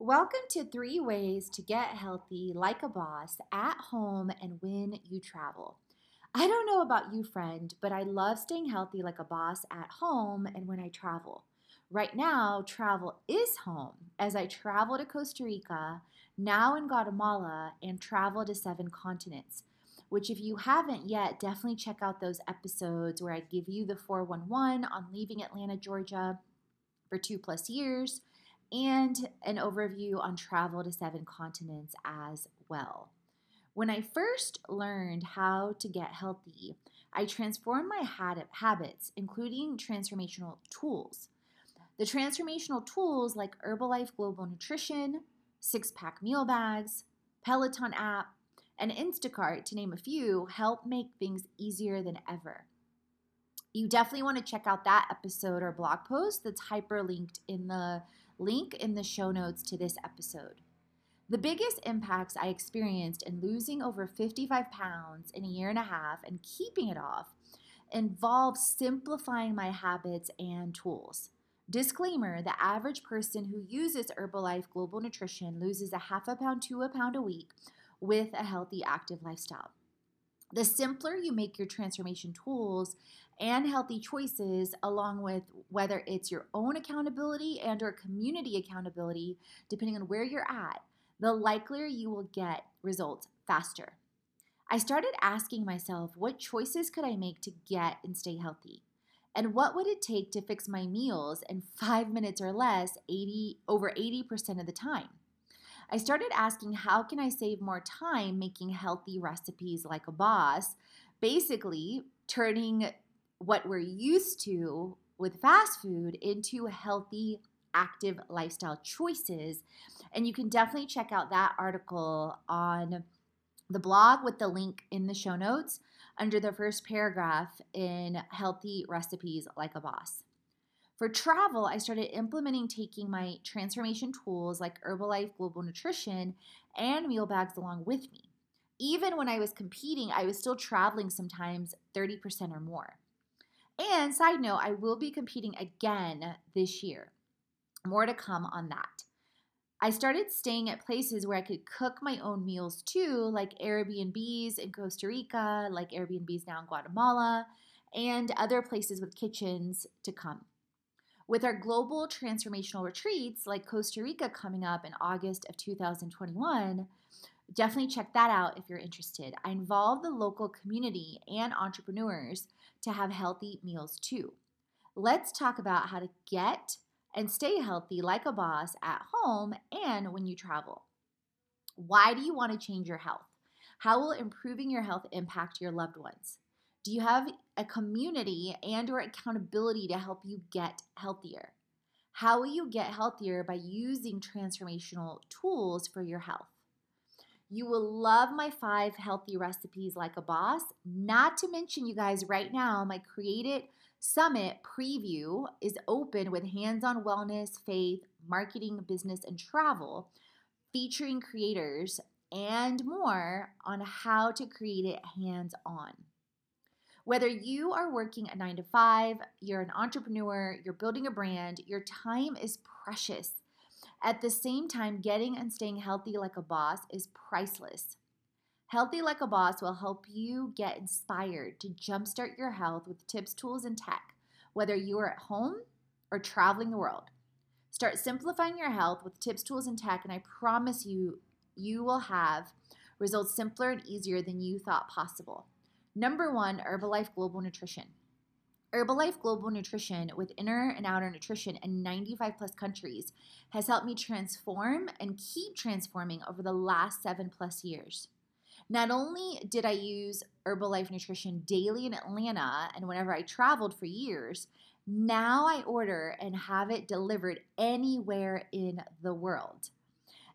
Welcome to three ways to get healthy like a boss at home and when you travel. I don't know about you, friend, but I love staying healthy like a boss at home and when I travel. Right now, travel is home as I travel to Costa Rica, now in Guatemala, and travel to seven continents. Which, if you haven't yet, definitely check out those episodes where I give you the 411 on leaving Atlanta, Georgia for two plus years and an overview on travel to seven continents as well. When I first learned how to get healthy, I transformed my habits, including transformational tools. The transformational tools like Herbalife Global Nutrition, six pack meal bags, Peloton app, and Instacart, to name a few, help make things easier than ever. You definitely want to check out that episode or blog post that's hyperlinked in the link in the show notes to this episode. The biggest impacts I experienced in losing over 55 pounds in a year and a half and keeping it off involved simplifying my habits and tools. Disclaimer the average person who uses Herbalife Global Nutrition loses a half a pound to a pound a week with a healthy, active lifestyle. The simpler you make your transformation tools and healthy choices along with whether it's your own accountability and or community accountability depending on where you're at the likelier you will get results faster. I started asking myself what choices could i make to get and stay healthy? And what would it take to fix my meals in 5 minutes or less 80 over 80% of the time I started asking how can I save more time making healthy recipes like a boss, basically turning what we're used to with fast food into healthy active lifestyle choices. And you can definitely check out that article on the blog with the link in the show notes under the first paragraph in Healthy Recipes Like a Boss. For travel, I started implementing taking my transformation tools like Herbalife Global Nutrition and meal bags along with me. Even when I was competing, I was still traveling sometimes 30% or more. And side note, I will be competing again this year. More to come on that. I started staying at places where I could cook my own meals too, like Airbnbs in Costa Rica, like Airbnbs now in Guatemala, and other places with kitchens to come. With our global transformational retreats like Costa Rica coming up in August of 2021, definitely check that out if you're interested. I involve the local community and entrepreneurs to have healthy meals too. Let's talk about how to get and stay healthy like a boss at home and when you travel. Why do you want to change your health? How will improving your health impact your loved ones? Do you have a community and or accountability to help you get healthier? How will you get healthier by using transformational tools for your health? You will love my five healthy recipes like a boss. Not to mention, you guys, right now, my Create It Summit preview is open with hands on wellness, faith, marketing, business, and travel featuring creators and more on how to create it hands on. Whether you are working a nine to five, you're an entrepreneur, you're building a brand, your time is precious. At the same time, getting and staying healthy like a boss is priceless. Healthy Like a Boss will help you get inspired to jumpstart your health with tips, tools, and tech, whether you are at home or traveling the world. Start simplifying your health with tips, tools, and tech, and I promise you, you will have results simpler and easier than you thought possible. Number one, Herbalife Global Nutrition. Herbalife Global Nutrition, with inner and outer nutrition in 95 plus countries, has helped me transform and keep transforming over the last seven plus years. Not only did I use Herbalife Nutrition daily in Atlanta and whenever I traveled for years, now I order and have it delivered anywhere in the world.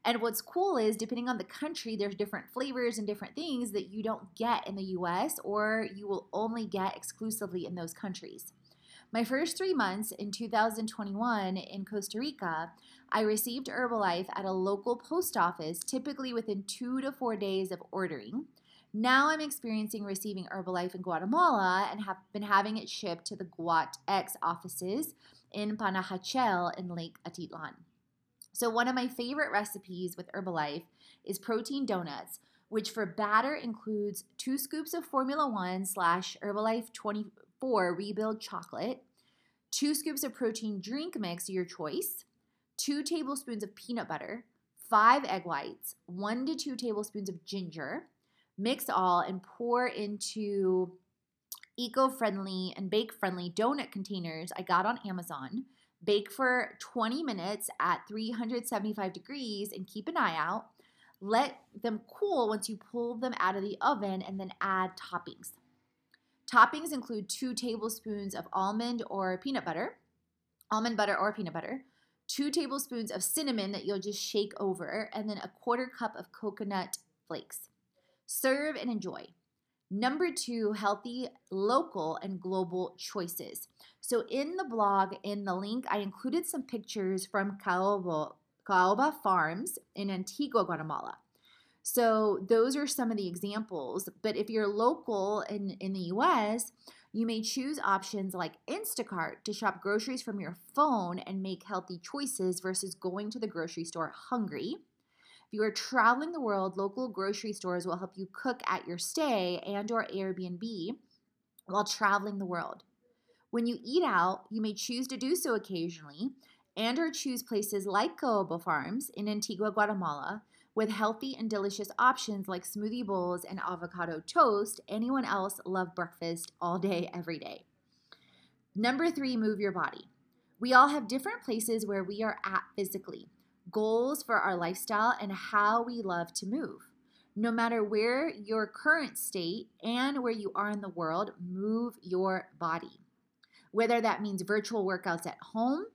And what's cool is, depending on the country, there's different flavors and different things that you don't get in the US or you will only get exclusively in those countries. My first three months in 2021 in Costa Rica, I received Herbalife at a local post office, typically within two to four days of ordering. Now I'm experiencing receiving Herbalife in Guatemala and have been having it shipped to the GuatX offices in Panajachel in Lake Atitlan. So, one of my favorite recipes with Herbalife is protein donuts, which for batter includes two scoops of Formula One slash Herbalife 24 Rebuild chocolate, two scoops of protein drink mix, your choice, two tablespoons of peanut butter, five egg whites, one to two tablespoons of ginger. Mix all and pour into eco friendly and bake friendly donut containers I got on Amazon. Bake for 20 minutes at 375 degrees and keep an eye out. Let them cool once you pull them out of the oven and then add toppings. Toppings include two tablespoons of almond or peanut butter, almond butter or peanut butter, two tablespoons of cinnamon that you'll just shake over, and then a quarter cup of coconut flakes. Serve and enjoy. Number two, healthy local and global choices. So, in the blog, in the link, I included some pictures from Caoba, Caoba Farms in Antigua, Guatemala. So, those are some of the examples. But if you're local in, in the US, you may choose options like Instacart to shop groceries from your phone and make healthy choices versus going to the grocery store hungry. If you are traveling the world, local grocery stores will help you cook at your stay and or Airbnb while traveling the world. When you eat out, you may choose to do so occasionally and or choose places like Caoba Farms in Antigua, Guatemala with healthy and delicious options like smoothie bowls and avocado toast, anyone else love breakfast all day, every day. Number three, move your body. We all have different places where we are at physically, goals for our lifestyle, and how we love to move. No matter where your current state and where you are in the world, move your body. Whether that means virtual workouts at home,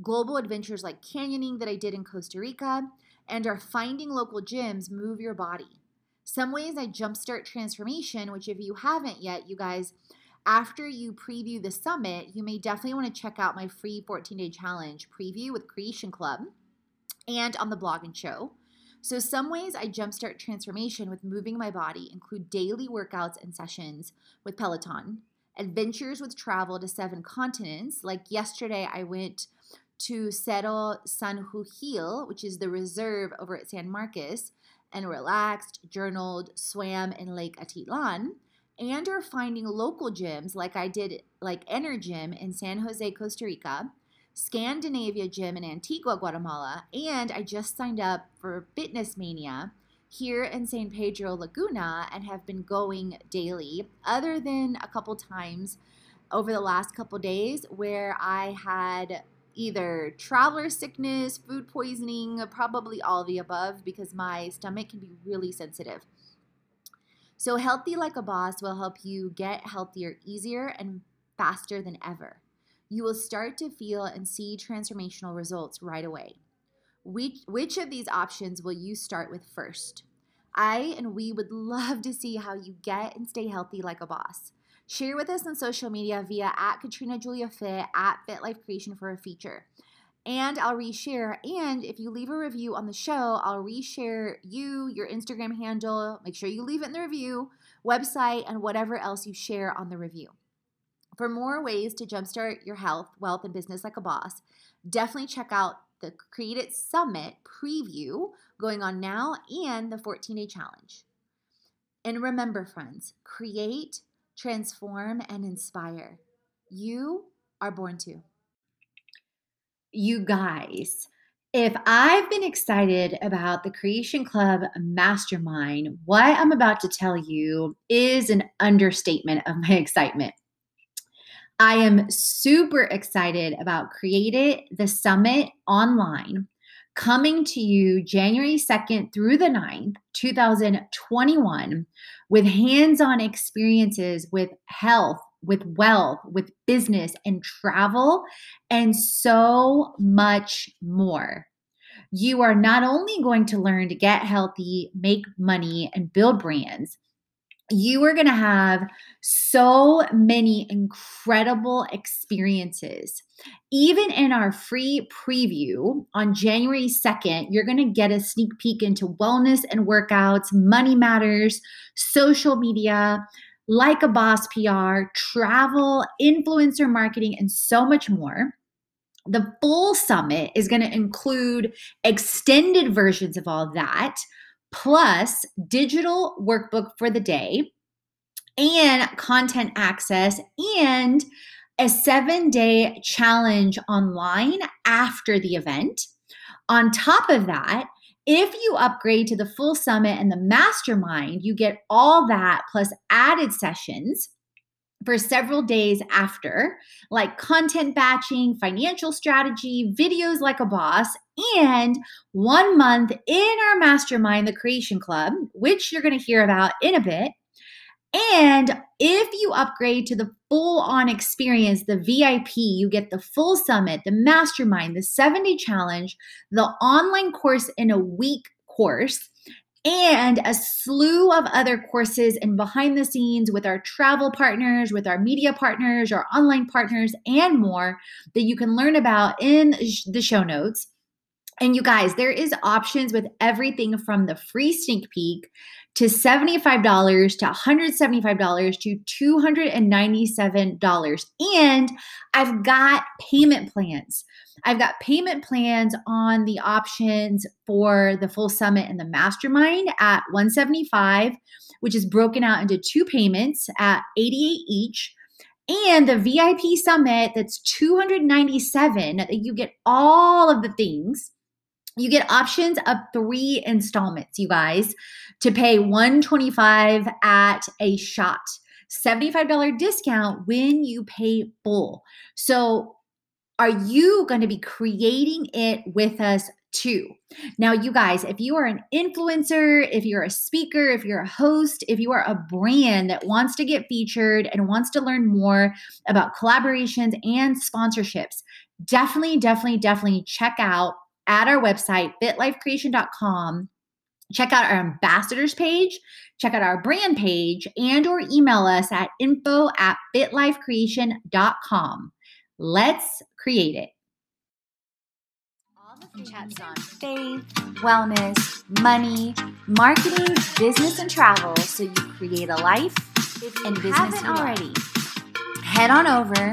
global adventures like canyoning that I did in Costa Rica, and are finding local gyms move your body. Some ways I jumpstart transformation, which if you haven't yet, you guys, after you preview the summit, you may definitely want to check out my free 14 day challenge preview with Creation Club and on the blog and show. So, some ways I jumpstart transformation with moving my body include daily workouts and sessions with Peloton, adventures with travel to seven continents. Like yesterday, I went to Cerro San Juanil, which is the reserve over at San Marcos, and relaxed, journaled, swam in Lake Atitlan, and are finding local gyms like I did, like Energym in San Jose, Costa Rica, Scandinavia Gym in Antigua, Guatemala, and I just signed up for Fitness Mania here in San Pedro Laguna and have been going daily, other than a couple times over the last couple days where I had either traveler sickness, food poisoning, probably all the above because my stomach can be really sensitive. So, Healthy Like a Boss will help you get healthier easier and faster than ever. You will start to feel and see transformational results right away. Which, which of these options will you start with first? I and we would love to see how you get and stay healthy like a boss. Share with us on social media via at Katrina Julia Fit, at Fit Life Creation for a feature. and I'll reshare. And if you leave a review on the show, I'll reshare you, your Instagram handle. Make sure you leave it in the review, website, and whatever else you share on the review. For more ways to jumpstart your health, wealth, and business like a boss, definitely check out the Create It Summit preview going on now and the 14 day challenge. And remember, friends, create, transform, and inspire. You are born to. You guys, if I've been excited about the Creation Club Mastermind, what I'm about to tell you is an understatement of my excitement. I am super excited about Create It, the summit online, coming to you January 2nd through the 9th, 2021, with hands on experiences with health, with wealth, with business and travel, and so much more. You are not only going to learn to get healthy, make money, and build brands, you are going to have so many incredible experiences. Even in our free preview on January 2nd, you're going to get a sneak peek into wellness and workouts, money matters, social media, like a boss PR, travel, influencer marketing, and so much more. The full summit is going to include extended versions of all that, plus digital workbook for the day, and content access, and a seven day challenge online after the event. On top of that, if you upgrade to the full summit and the mastermind, you get all that plus added sessions for several days after, like content batching, financial strategy, videos like a boss, and one month in our mastermind, the Creation Club, which you're going to hear about in a bit. And if you upgrade to the full on experience, the VIP, you get the full summit, the mastermind, the seven day challenge, the online course in a week course, and a slew of other courses and behind the scenes with our travel partners, with our media partners, our online partners, and more that you can learn about in the show notes. And you guys, there is options with everything from the free sneak peek to $75 to $175 to $297. And I've got payment plans. I've got payment plans on the options for the full summit and the mastermind at 175, which is broken out into two payments at 88 each. And the VIP summit that's 297 that you get all of the things you get options of three installments, you guys, to pay 125 at a shot. $75 discount when you pay full. So, are you going to be creating it with us too? Now, you guys, if you are an influencer, if you're a speaker, if you're a host, if you are a brand that wants to get featured and wants to learn more about collaborations and sponsorships, definitely, definitely, definitely check out at our website, fitlifecreation.com. Check out our ambassadors page, check out our brand page, and or email us at info at fitlifecreation.com. Let's create it. All the chats on faith, wellness, money, marketing, business, and travel so you create a life and business already. Head on over